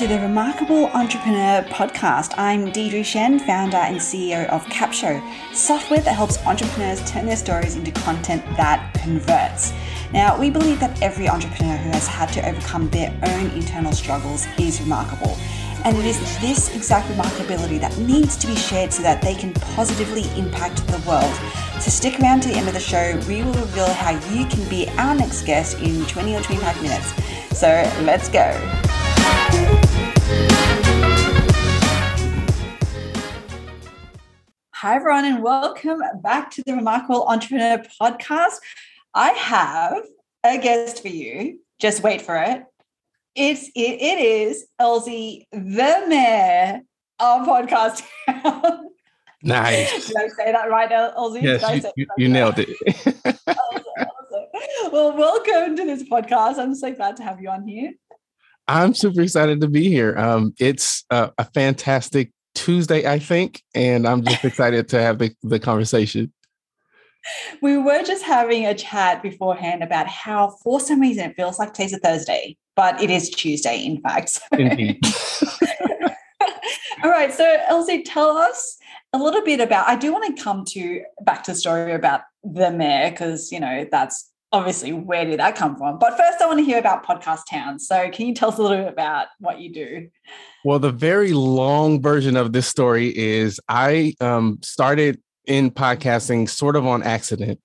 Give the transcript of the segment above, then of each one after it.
to the Remarkable Entrepreneur Podcast. I'm Deirdre Tshien, founder and CEO of CapShow, software that helps entrepreneurs turn their stories into content that converts. Now, we believe that every entrepreneur who has had to overcome their own internal struggles is remarkable. And it is this exact remarkability that needs to be shared so that they can positively impact the world. So stick around to the end of the show. We will reveal how you can be our next guest in 20 or 25 minutes. So let's go. Hi, everyone, and welcome back to the Remarkable Entrepreneur Podcast. I have a guest for you. Just wait for it. It's it, it is Elzie, the mayor of Podcast Nice. Did I say that right, Elzie? Yes, you, you, you nailed it. awesome, awesome. Well, welcome to this podcast. I'm so glad to have you on here. I'm super excited to be here. Um, it's a, a fantastic Tuesday, I think, and I'm just excited to have the, the conversation. We were just having a chat beforehand about how, for some reason, it feels like a Thursday, but it is Tuesday, in fact. So. Indeed. All right. So, Elzie, tell us a little bit about. I do want to come to back to the story about the mayor because you know that's obviously where did that come from. But first, I want to hear about Podcast Town. So, can you tell us a little bit about what you do? Well, the very long version of this story is I um, started in podcasting sort of on accident.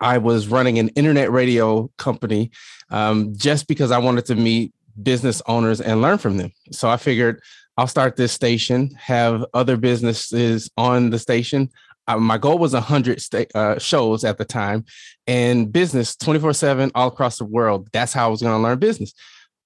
I was running an internet radio company um, just because I wanted to meet business owners and learn from them. So I figured I'll start this station, have other businesses on the station. My goal was 100 sta- uh, shows at the time and business 24 7 all across the world. That's how I was going to learn business.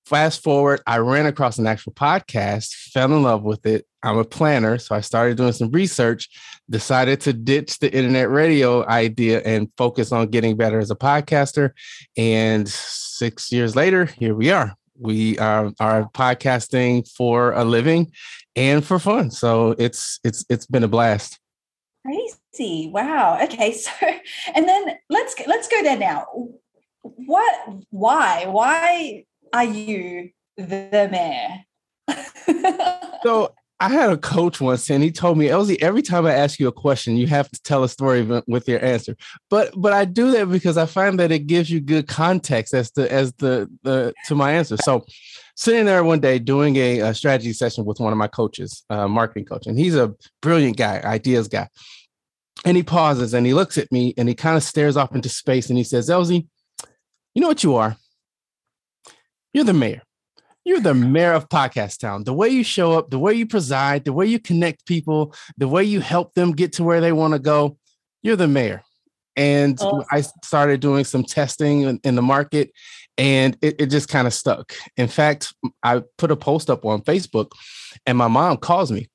Fast forward, I ran across an actual podcast, fell in love with it. I'm a planner, so I started doing some research, decided to ditch the internet radio idea and focus on getting better as a podcaster. And six years later, here we are. We uh, are podcasting for a living and for fun. So it's it's it's been a blast. Crazy! Wow. Okay. So, and then let's let's go there now. What? Why? Why are you the mayor? so I had a coach once, and he told me, Elzie, every time I ask you a question, you have to tell a story with your answer. But but I do that because I find that it gives you good context as to as the the to my answer. So sitting there one day doing a, a strategy session with one of my coaches, uh, marketing coach, and he's a brilliant guy, ideas guy. And he pauses and he looks at me and he kind of stares off into space and he says, Elzie, you know what you are? You're the mayor. You're the mayor of Podcast Town. The way you show up, the way you preside, the way you connect people, the way you help them get to where they want to go, you're the mayor. And oh. I started doing some testing in, in the market and it, it just kind of stuck. In fact, I put a post up on Facebook and my mom calls me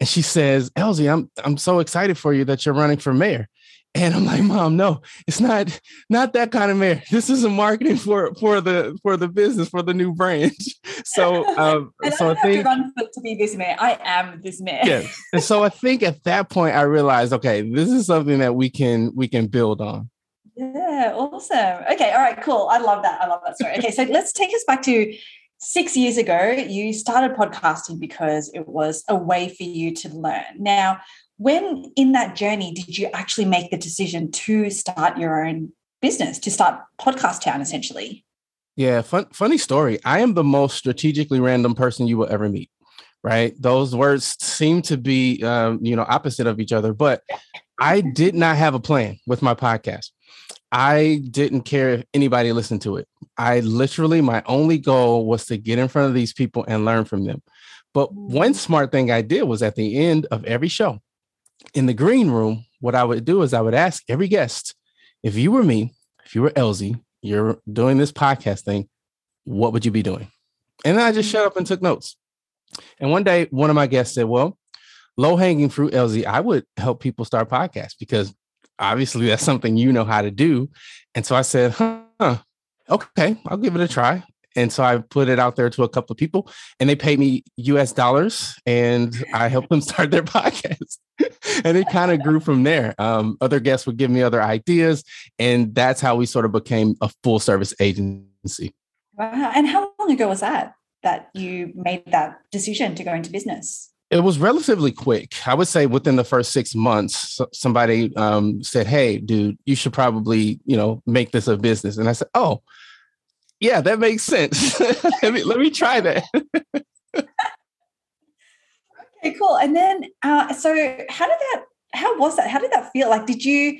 and she says, Elzie, I'm I'm so excited for you that you're running for mayor. And I'm like, Mom, no, it's not not that kind of mayor. This is a marketing for for the for the business for the new branch. So, um, so I, think to run to be this mayor. I am this mayor. Yeah. And so I think at that point I realized, okay, this is something that we can we can build on. Yeah, awesome. Okay, all right, cool. I love that. I love that story. Okay, so let's take us back to six years ago. You started podcasting because it was a way for you to learn. Now, when in that journey did you actually make the decision to start your own business, to start Podcast Town essentially? Yeah, fun, funny story. I am the most strategically random person you will ever meet. Right? Those words seem to be, um, you know, opposite of each other. But I did not have a plan with my podcast. I didn't care if anybody listened to it. I literally, my only goal was to get in front of these people and learn from them. But one mm. smart thing I did was at the end of every show, in the green room, what I would do is I would ask every guest, if you were me, if you were Elzie, you're doing this podcast thing, what would you be doing? And then I just shut up and mm. took notes. And one day, one of my guests said, Well, low hanging fruit, Elzie, I would help people start podcasts because obviously that's something you know how to do. And so I said, Huh, okay, I'll give it a try. And so I put it out there to a couple of people and they paid me US dollars and I helped them start their podcast. and it kind of grew from there. Um, other guests would give me other ideas. And that's how we sort of became a full service agency. Wow. And how long ago was that? that you made that decision to go into business? It was relatively quick. I would say within the first six months, somebody um, said, "Hey, dude, you should probably, you know, make this a business." And I said, "Oh, yeah, that makes sense. let me let me try that." okay, cool. And then, uh, so how did that? How was that? How did that feel? Like, did you?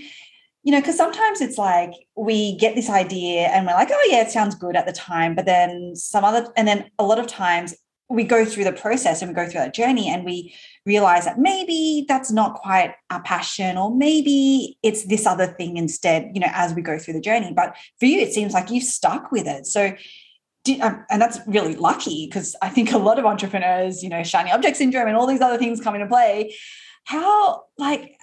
you know, because sometimes it's like we get this idea and we're like, oh, yeah, it sounds good at the time. But then some other, and then a lot of times we go through the process and we go through that journey and we realize that maybe that's not quite our passion or maybe it's this other thing instead, you know, as we go through the journey. But for you, it seems like you've stuck with it. So, um, and that's really lucky because I think a lot of entrepreneurs, you know, shiny object syndrome and all these other things come into play. How, like,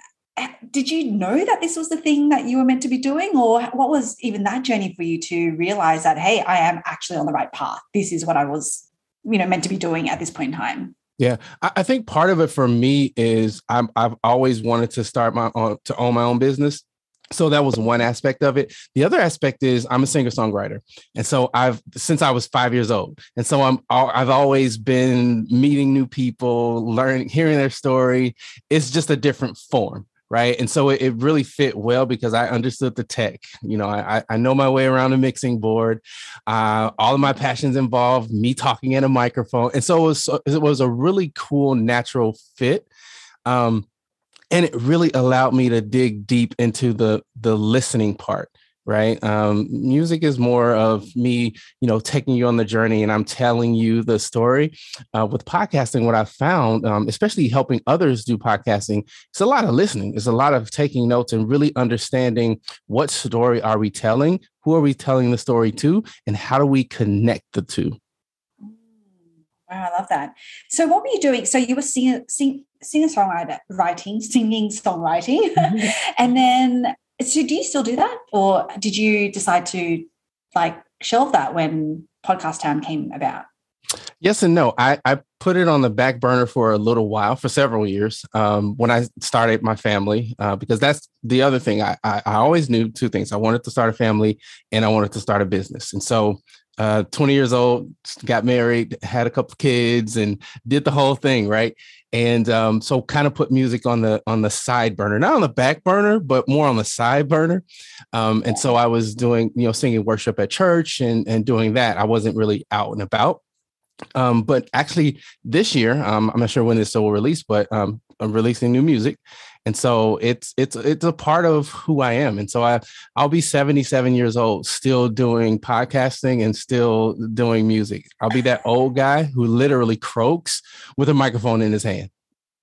did you know that this was the thing that you were meant to be doing or what was even that journey for you to realize that hey i am actually on the right path this is what i was you know meant to be doing at this point in time. Yeah i think part of it for me is i have always wanted to start my own to own my own business. So that was one aspect of it. The other aspect is i'm a singer songwriter and so i've since i was five years old. And so i'm i've always been meeting new people learning hearing their story. It's just a different form right? And so it, it, really fit well because i understood the tech you know i, I know my way around a mixing board. Uh, all of my passions involved me talking in a microphone. And so it was it was a really cool natural fit um, and it really allowed me to dig deep into the the listening part right um, music is more of me you know taking you on the journey and i'm telling you the story uh, with podcasting what i found um, especially helping others do podcasting it's a lot of listening it's a lot of taking notes and really understanding what story are we telling who are we telling the story to and how do we connect the two Wow, I love that. So, what were you doing? So, you were singing, sing, singer songwriter, writing, singing songwriting, mm-hmm. and then so do you still do that? Or did you decide to like shelve that when Podcast Town came about? Yes and no. I, I put it on the back burner for a little while, for several years, um, when I started my family, uh, because that's the other thing. I, I, I always knew two things. I wanted to start a family and I wanted to start a business. And so uh, 20 years old, got married, had a couple kids, and did the whole thing, right? And um, so kind of put music on the on the side burner, not on the back burner, but more on the side burner. Um, and so I was doing, you know, singing worship at church and and doing that. I wasn't really out and about. Um, but actually, this year, um, I'm not sure when this will release, but um, I'm releasing new music, and so it's it's it's a part of who I am. And so I I'll be 77 years old, still doing podcasting and still doing music. I'll be that old guy who literally croaks with a microphone in his hand,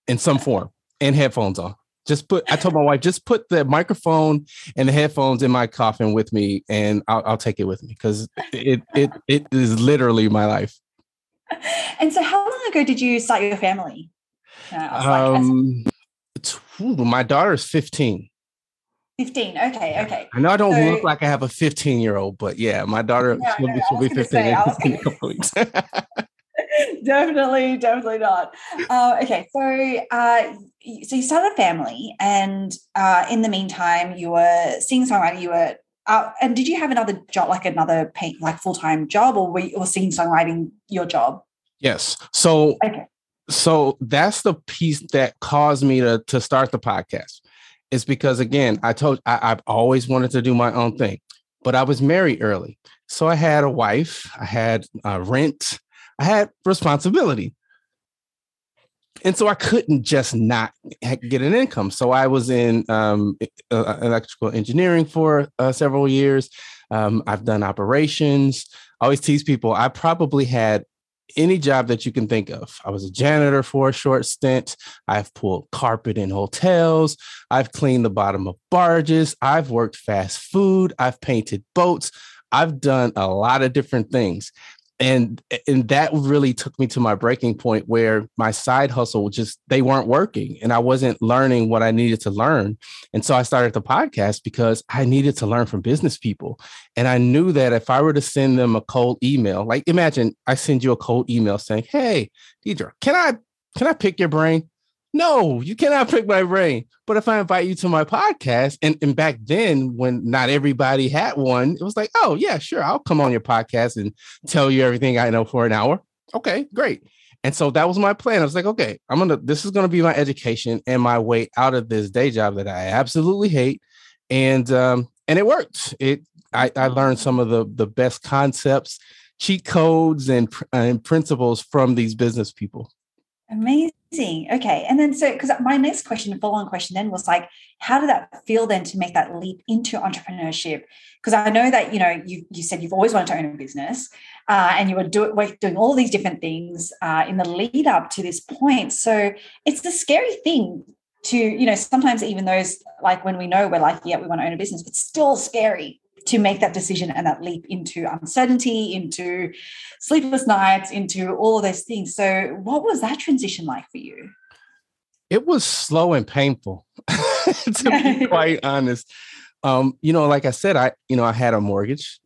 in some form, and headphones on. Just put. I told my wife, just put the microphone and the headphones in my coffin with me, and I'll, I'll take it with me because it it it is literally my life. And so, how long ago did you start your family? Uh, um, my daughter is 15. 15. Okay. Okay. I know I don't so, look like I have a 15 year old, but yeah, my daughter no, will, no, be 15 say, in, a couple weeks. definitely, definitely not. Uh, okay. So, uh, so you started a family, and uh, in the meantime, you were singing songwriting. You were, uh, and did you have another job, like another pay, like full time job, or were you, or singing songwriting your job? Yes. So, okay so that's the piece that caused me to to start the podcast. Is because again i told I, i've always wanted to do my own thing but i was married early. So i had a wife i had uh, rent i had responsibility. And so i couldn't just not get an income. So i was in um, uh, electrical engineering for uh, several years. Um, i've done operations. I always tease people i probably had any job that you can think of. I was a janitor for a short stint. I've pulled carpet in hotels. I've cleaned the bottom of barges. I've worked fast food. I've painted boats. I've done a lot of different things and and that really took me to my breaking point where my side hustle just they weren't working and i wasn't learning what i needed to learn. And so i started the podcast because i needed to learn from business people. And i knew that if i were to send them a cold email like imagine i send you a cold email saying hey Deirdre can i can i pick your brain no, you cannot pick my brain. But if I invite you to my podcast, and, and back then when not everybody had one, it was like, oh yeah, sure, I'll come on your podcast and tell you everything I know for an hour. Okay, great. And so that was my plan. I was like, okay, I'm gonna. This is gonna be my education and my way out of this day job that I absolutely hate, and um, and it worked. It I, I learned some of the the best concepts, cheat codes, and and principles from these business people. Amazing. Okay. And then, so, because my next question, a follow on question then was like, how did that feel then to make that leap into entrepreneurship? Because I know that, you know, you, you said you've always wanted to own a business uh, and you were do, doing all these different things uh, in the lead up to this point. So it's a scary thing to, you know, sometimes even those, like when we know we're like, yeah, we want to own a business, it's still scary to make that decision and that leap into uncertainty, into sleepless nights, into all of those things. So, what was that transition like for you? It was slow and painful, to be quite honest. Um, you know, like I said, I, you know, I had a mortgage.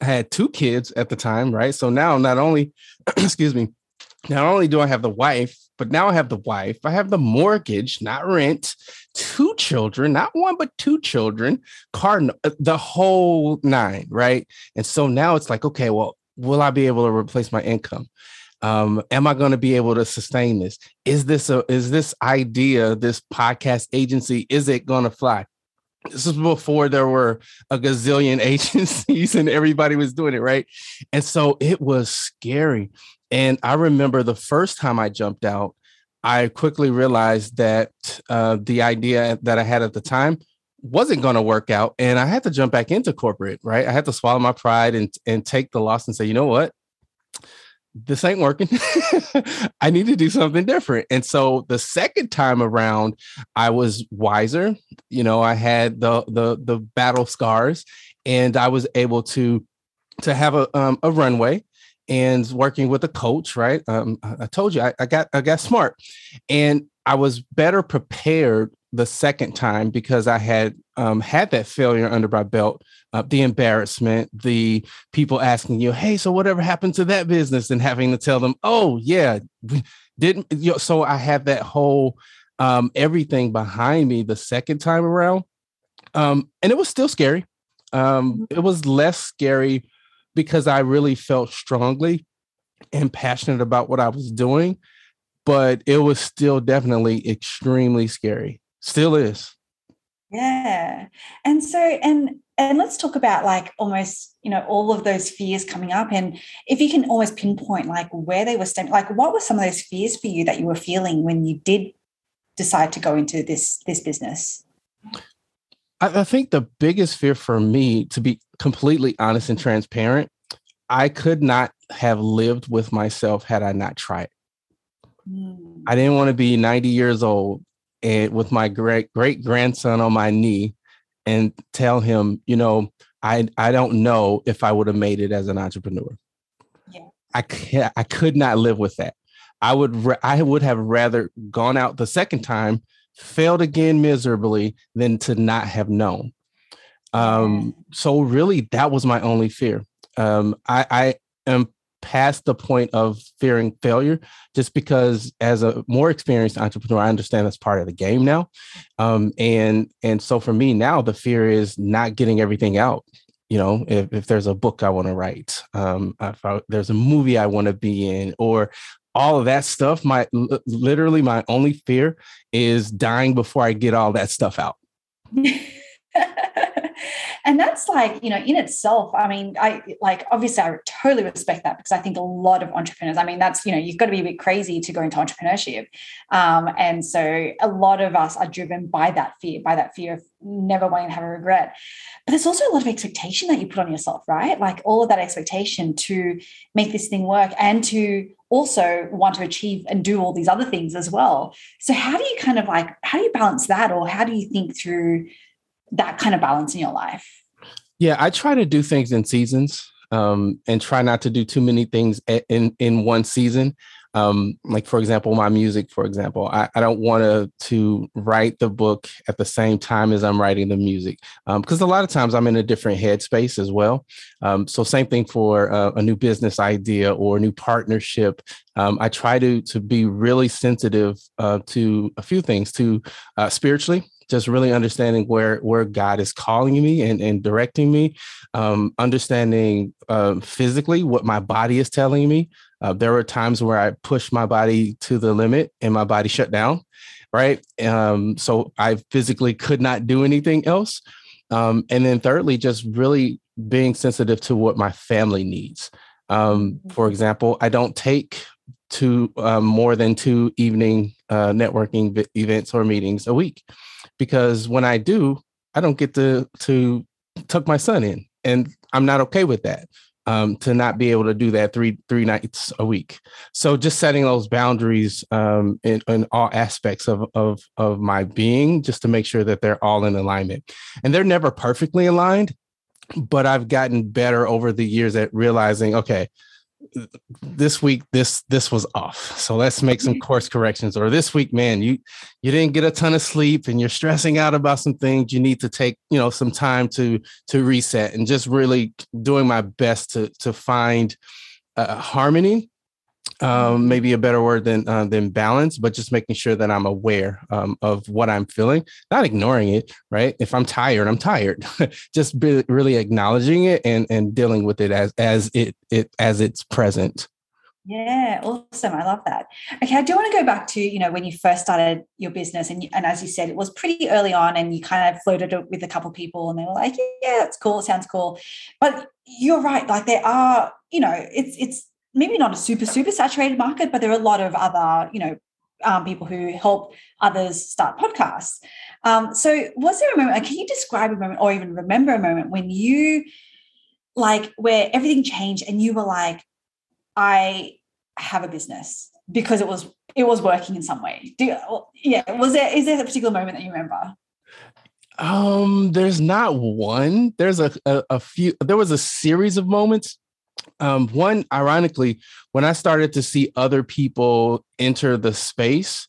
I had two kids at the time, right? So now not only, excuse me, not only do I have the wife, but now I have the wife, I have the mortgage, not rent, two children, not one, but two children, car, uh, the whole nine, right? And so now it's like, okay, well, will I be able to replace my income? Um, am I going to be able to sustain this? Is this a is this idea, this podcast agency, is it going to fly? This is before there were a gazillion agencies and everybody was doing it, right? And so it was scary. And I remember the first time I jumped out, I quickly realized that uh, the idea that I had at the time wasn't going to work out. And I had to jump back into corporate, right? I had to swallow my pride and, and take the loss and say, you know what? This ain't working. I need to do something different. And so the second time around, I was wiser. You know, I had the the the battle scars, and I was able to to have a um, a runway and working with a coach, right? Um, I told you I, I got I got smart, and I was better prepared the second time because I had um, had that failure under my belt, uh, the embarrassment, the people asking you, "Hey, so whatever happened to that business?" and having to tell them, "Oh yeah, didn't." You know, so I had that whole um, everything behind me the second time around, um, and it was still scary. Um, mm-hmm. it was less scary because I really felt strongly and passionate about what I was doing, but it was still definitely extremely scary. Still is. Yeah. And so and and let's talk about like almost, you know, all of those fears coming up and if you can almost pinpoint like where they were stemming like what were some of those fears for you that you were feeling when you did decide to go into this this business? I, I think the biggest fear for me, to be completely honest and transparent, I could not have lived with myself had I not tried. Mm. I didn't want to be 90 years old and with my great great grandson on my knee and tell him, you know, I I don't know if I would have made it as an entrepreneur. Yeah. I can't, I could not live with that. I would I would have rather gone out the second time failed again miserably than to not have known. Um, so really, that was my only fear. Um, I, I am past the point of fearing failure just because as a more experienced entrepreneur i understand that's part of the game now. Um, and and so for me now the fear is not getting everything out you know if, if there's a book i want to write um, if I, there's a movie i want to be in or all of that stuff my literally my only fear is dying before i get all that stuff out and that's like you know in itself i mean i like obviously i totally respect that because i think a lot of entrepreneurs i mean that's you know you've got to be a bit crazy to go into entrepreneurship. Um, and so a lot of us are driven by that fear by that fear of never wanting to have a regret. But there's also a lot of expectation that you put on yourself right? Like all of that expectation to make this thing work and to also want to achieve and do all these other things as well. So how do you kind of like how do you balance that or how do you think through that kind of balance in your life? Yeah, I try to do things in seasons um, and try not to do too many things in in one season. Um, like for example, my music, for example, I, I don't want to to write the book at the same time as I'm writing the music because um, a lot of times I'm in a different headspace as well. Um, so same thing for uh, a new business idea or a new partnership. Um, I try to to be really sensitive uh, to a few things, to uh, spiritually just really understanding where where God is calling me and, and directing me, um, understanding um, physically what my body is telling me, Uh, there were times where I pushed my body to the limit and my body shut down, right? Um, so I physically could not do anything else. Um, and then thirdly, just really being sensitive to what my family needs. Um, for mm-hmm. example, I don't take two um, more than two evening uh, networking v- events or meetings a week because when I do, I don't get to to tuck my son in, and I'm not okay with that. Um, to not be able to do that three three nights a week. So just setting those boundaries um, in, in all aspects of, of of my being, just to make sure that they're all in alignment. And they're never perfectly aligned, but I've gotten better over the years at realizing, okay, this week this this was off. So let's make some course corrections. Or this week man you you didn't get a ton of sleep and you're stressing out about some things you need to take you know some time to to reset and just really doing my best to to find uh, harmony um, maybe a better word than uh, than balance, but just making sure that I'm aware um, of what I'm feeling, not ignoring it. Right? If I'm tired, I'm tired. just be, really acknowledging it and and dealing with it as as it it as it's present. Yeah, awesome. I love that. Okay, I do want to go back to you know when you first started your business, and and as you said, it was pretty early on, and you kind of floated it with a couple people, and they were like, "Yeah, it's cool. It sounds cool." But you're right. Like there are, you know, it's it's maybe not a super super saturated market but there are a lot of other you know um, people who help others start podcasts. Um, so was there a moment can you describe a moment or even remember a moment when you like where everything changed and you were like i have a business because it was it was working in some way Do, yeah was there is there a particular moment that you remember? Um there's not one. There's a, a, a few there was a series of moments um, one, ironically, when I started to see other people enter the space,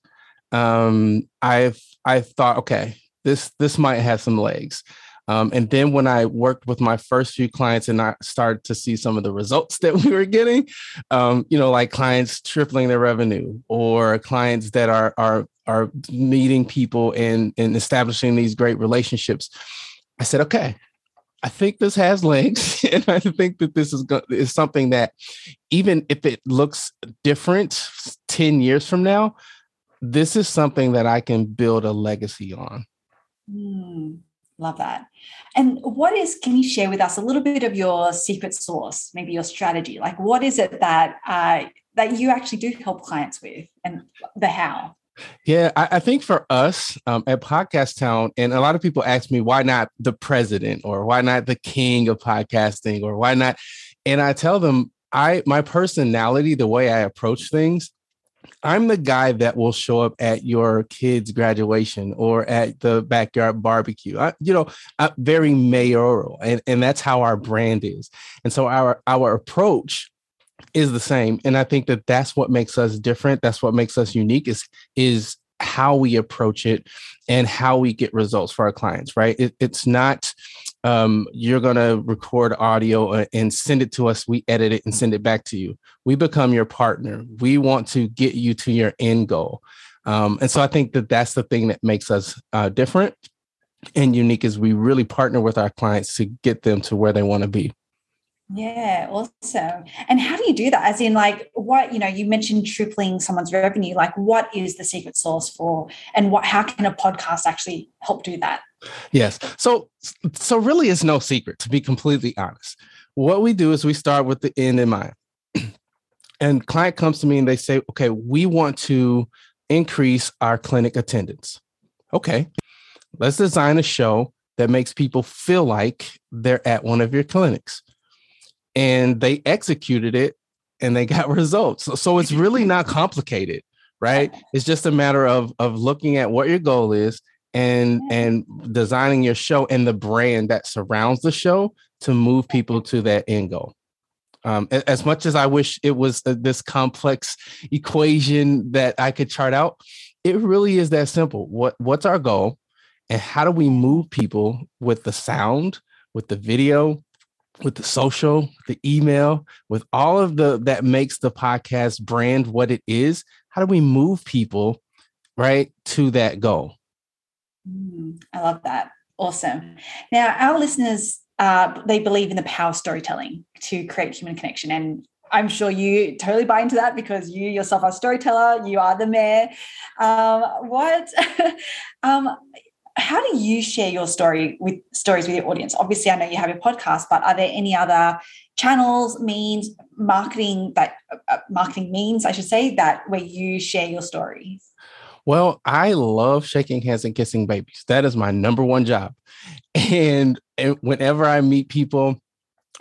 um, I've I thought, okay, this this might have some legs. Um, and then when I worked with my first few clients and I started to see some of the results that we were getting, um, you know, like clients tripling their revenue or clients that are are are meeting people and and establishing these great relationships, I said, okay, I think this has legs, and I think that this is go- is something that, even if it looks different ten years from now, this is something that I can build a legacy on. Mm, love that. And what is? Can you share with us a little bit of your secret sauce, maybe your strategy? Like, what is it that uh, that you actually do help clients with, and the how? Yeah, I, I, think for us um, at Podcast Town, and a lot of people ask me why not the president? Or why not the king of podcasting? Or why not, and I tell them I my personality, the way I approach things, I'm the guy that will show up at your kid's graduation or at the backyard barbecue. I, you know, I'm very mayoral, and and that's how our brand is, and so our our approach is the same and i think that that's what makes us different that's what makes us unique is is how we approach it and how we get results for our clients right? It, it's not um, you're going to record audio uh, and send it to us we edit it and send it back to you. We become your partner. We want to get you to your end goal. Um, and so i think that that's the thing that makes us uh, different and unique is we really partner with our clients to get them to where they want to be yeah, awesome. And how do you do that? As in, like, what you know, you mentioned tripling someone's revenue. Like, what is the secret sauce for, and what? How can a podcast actually help do that? Yes. So, so really, it's no secret. To be completely honest, what we do is we start with the end in mind. and client comes to me and they say, "Okay, we want to increase our clinic attendance." Okay, let's design a show that makes people feel like they're at one of your clinics and they executed it and they got results. So, so it's really not complicated, right? It's just a matter of of looking at what your goal is and and designing your show and the brand that surrounds the show to move people to that end goal. Um, as much as I wish it was this complex equation that I could chart out, it really is that simple. What what's our goal, and how do we move people with the sound, with the video, with the social, the email, with all of the that makes the podcast brand what it is, how do we move people right to that goal? Mm, I love that. Awesome. Now, our listeners, uh, they believe in the power of storytelling to create human connection. And I'm sure you totally buy into that because you yourself are a storyteller. You are the mayor. Um, what? um, how do you share your story with stories with your audience? Obviously, I know you have your podcast, but are there any other channels, means, marketing that uh, marketing means, I should say, that where you share your stories? Well, I love shaking hands and kissing babies. That is my number one job. And, and whenever I meet people,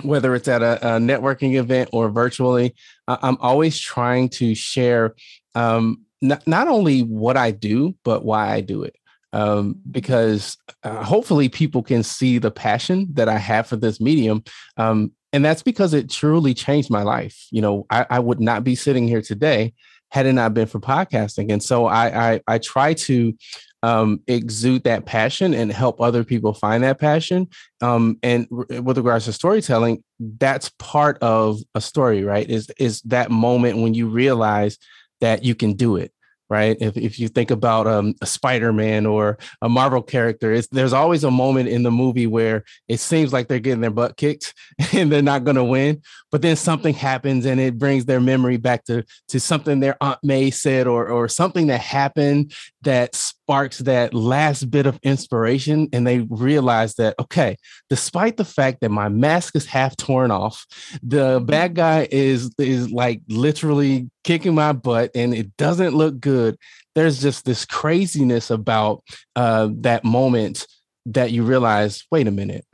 whether it's at a, a networking event or virtually, uh, I'm always trying to share um, not only what I do, but why I do it. Um, because uh, hopefully people can see the passion that I have for this medium. Um, and that's because it truly changed my life. You know, I, I would not be sitting here today had it not been for podcasting. And so I I, I try to um, exude that passion and help other people find that passion. Um, and r- with regards to storytelling, that's part of a story, right? Is is that moment when you realize that you can do it right? If, if you think about um, a Spider-Man or a Marvel character, there's always a moment in the movie where it seems like they're getting their butt kicked and they're not going to win, but then something happens and it brings their memory back to to something their Aunt May said or or something that happened that sparks that last bit of inspiration and they realize that okay despite the fact that my mask is half torn off the bad guy is is like literally kicking my butt and it doesn't look good. There's just this craziness about uh, that moment that you realize wait a minute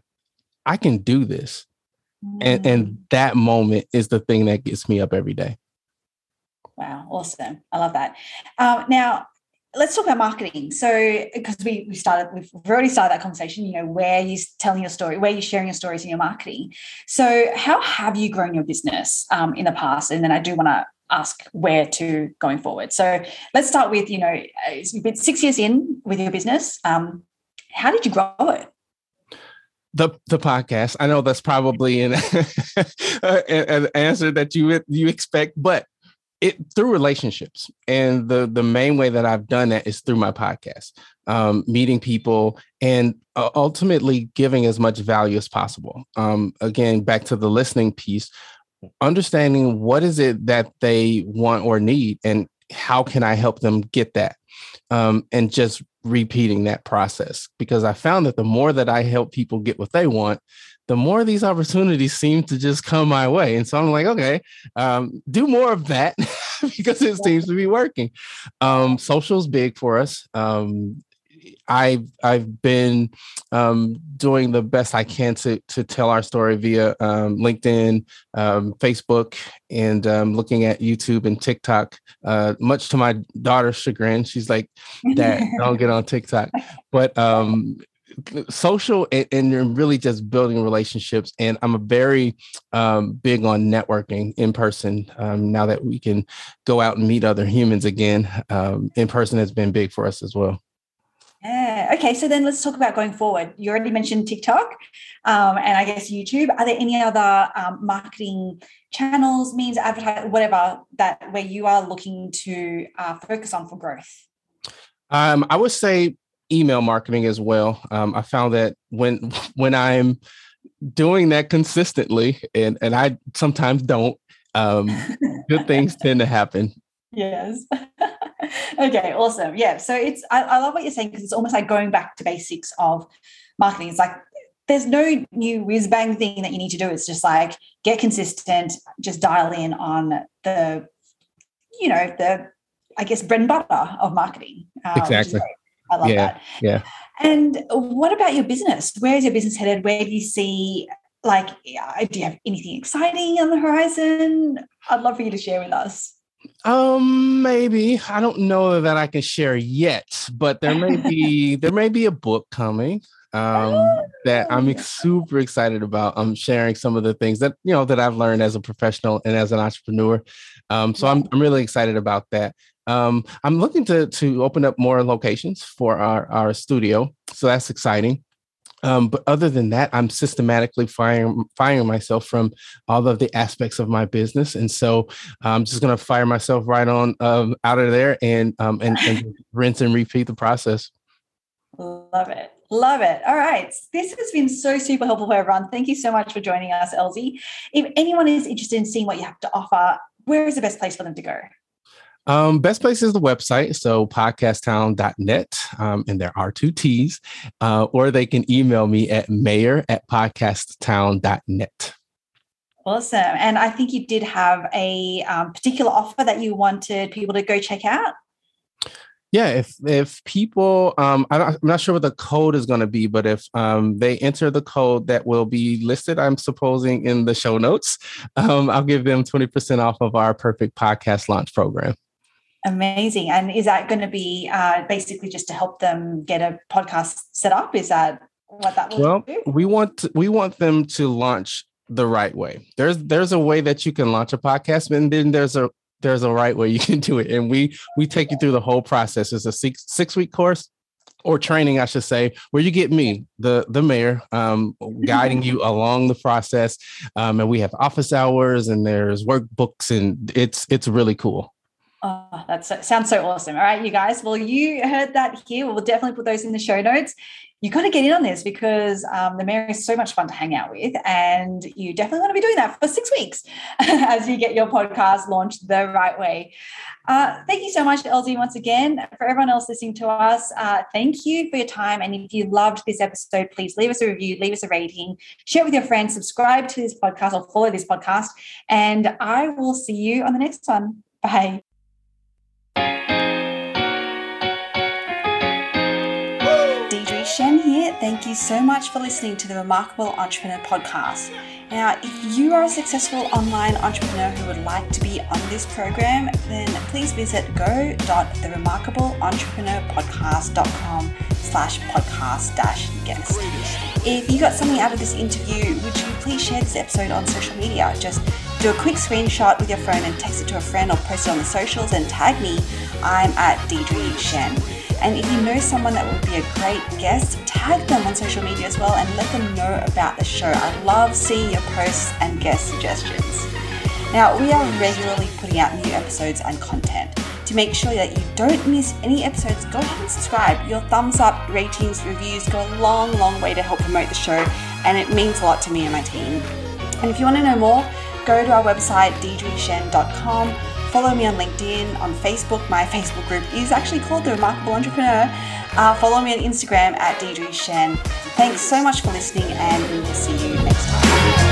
i can do this. And and mm. that moment is the thing that gets me up every day. Wow awesome. I love that. Um, now let's talk about marketing. So, because we we started, we've already started that conversation. You know, where you're telling your story, where you're sharing your stories in your marketing. So, how have you grown your business um, in the past? And then I do want to ask where to going forward. So, let's start with you know, you've been six years in with your business. Um, how did you grow it? the the podcast. I know that's probably an, an answer that you you expect, but it through relationships and the the main way that i've done that is through my podcast um, meeting people and uh, ultimately giving as much value as possible. Um, again back to the listening piece understanding what is it that they want or need and how can i help them get that um, and just repeating that process. Because i found that the more that i help people get what they want the more these opportunities seem to just come my way. And so I'm like, okay, um, do more of that because it seems to be working. Um, social's big for us. Um, I've I've been um, doing the best I can to to tell our story via um, LinkedIn, um, Facebook, and um, looking at YouTube and TikTok. Uh, much to my daughter's chagrin, she's like, "Dad, don't get on TikTok." But um, social and, and really just building relationships. And I'm a very um, big on networking in person. Um, now that we can go out and meet other humans again, um, in person has been big for us as well. Yeah. Okay. So then let's talk about going forward. You already mentioned TikTok um, and I guess YouTube. Are there any other um, marketing channels, means, advertise, whatever that where you are looking to uh, focus on for growth? Um, I would say email marketing as well. Um, I found that when when I'm doing that consistently, and and I sometimes don't, um, good things tend to happen. Yes. okay. Awesome. Yeah. So it's I, I love what you're saying because it's almost like going back to basics of marketing. It's like there's no new whiz bang thing that you need to do. It's just like get consistent, just dial in on the, you know, the I guess bread and butter of marketing. Uh, exactly. I love yeah, that. Yeah. And what about your business? Where is your business headed? Where do you see, like, do you have anything exciting on the horizon? I'd love for you to share with us. Um, maybe I don't know that I can share yet, but there may be there may be a book coming um that I'm super excited about. I'm sharing some of the things that you know that I've learned as a professional and as an entrepreneur. Um, so I'm I'm really excited about that. Um, I'm looking to to open up more locations for our our studio, so that's exciting. Um, but other than that, I'm systematically firing firing myself from all of the aspects of my business, and so I'm just going to fire myself right on um, out of there and um, and, and rinse and repeat the process. Love it. Love it. All right. This has been so super helpful for everyone. Thank you so much for joining us, Elzie. If anyone is interested in seeing what you have to offer, where is the best place for them to go? Um, best place is the website, so podcasttown.net, um, and there are two T's, uh, or they can email me at mayor at podcasttown.net. Awesome. And I think you did have a um, particular offer that you wanted people to go check out. Yeah, if if people, um, I am not sure what the code is going to be, but if um, they enter the code that will be listed, I'm supposing in the show notes, um, I'll give them 20% off of our Perfect Podcast Launch Program. Amazing. And is that going to be uh, basically just to help them get a podcast set up? Is that what that will well, do? we want to, we want them to launch the right way. There's there's a way that you can launch a podcast, and then there's a there's a right way you can do it and we we take you through the whole process it's a six six week course or training i should say where you get me the the mayor um, guiding you along the process um, and we have office hours and there's workbooks and it's it's really cool Oh, that sounds so awesome. All right, you guys. Well, you heard that here. We'll definitely put those in the show notes you got to get in on this because um, the mayor is so much fun to hang out with. And you definitely want to be doing that for six weeks as you get your podcast launched the right way. Uh, thank you so much, Elzie, once again. For everyone else listening to us, uh, thank you for your time. And if you loved this episode, please leave us a review, leave us a rating, share it with your friends, subscribe to this podcast or follow this podcast. And I will see you on the next one. Bye. Tshien here. Thank you so much for listening to the Remarkable Entrepreneur podcast. Now, if you are a successful online entrepreneur who would like to be on this program, then please visit go.theremarkableentrepreneur.podcast.com slash podcast dash guest. If you got something out of this interview, would you please share this episode on social media? Just do a quick screenshot with your phone and text it to a friend or post it on the socials and tag me. I'm at Deirdre Tshien. And if you know someone that would be a great guest, tag them on social media as well and let them know about the show. I love seeing your posts and guest suggestions. Now, we are regularly putting out new episodes and content. To make sure that you don't miss any episodes, go ahead and subscribe. Your thumbs up, ratings, reviews go a long, long way to help promote the show, and it means a lot to me and my team. And if you want to know more, go to our website, deirdretshien.com Follow me on LinkedIn, on Facebook. My Facebook group is actually called The Remarkable Entrepreneur. Uh, follow me on Instagram at Deirdre Tshien. Thanks so much for listening, and we will see you next time.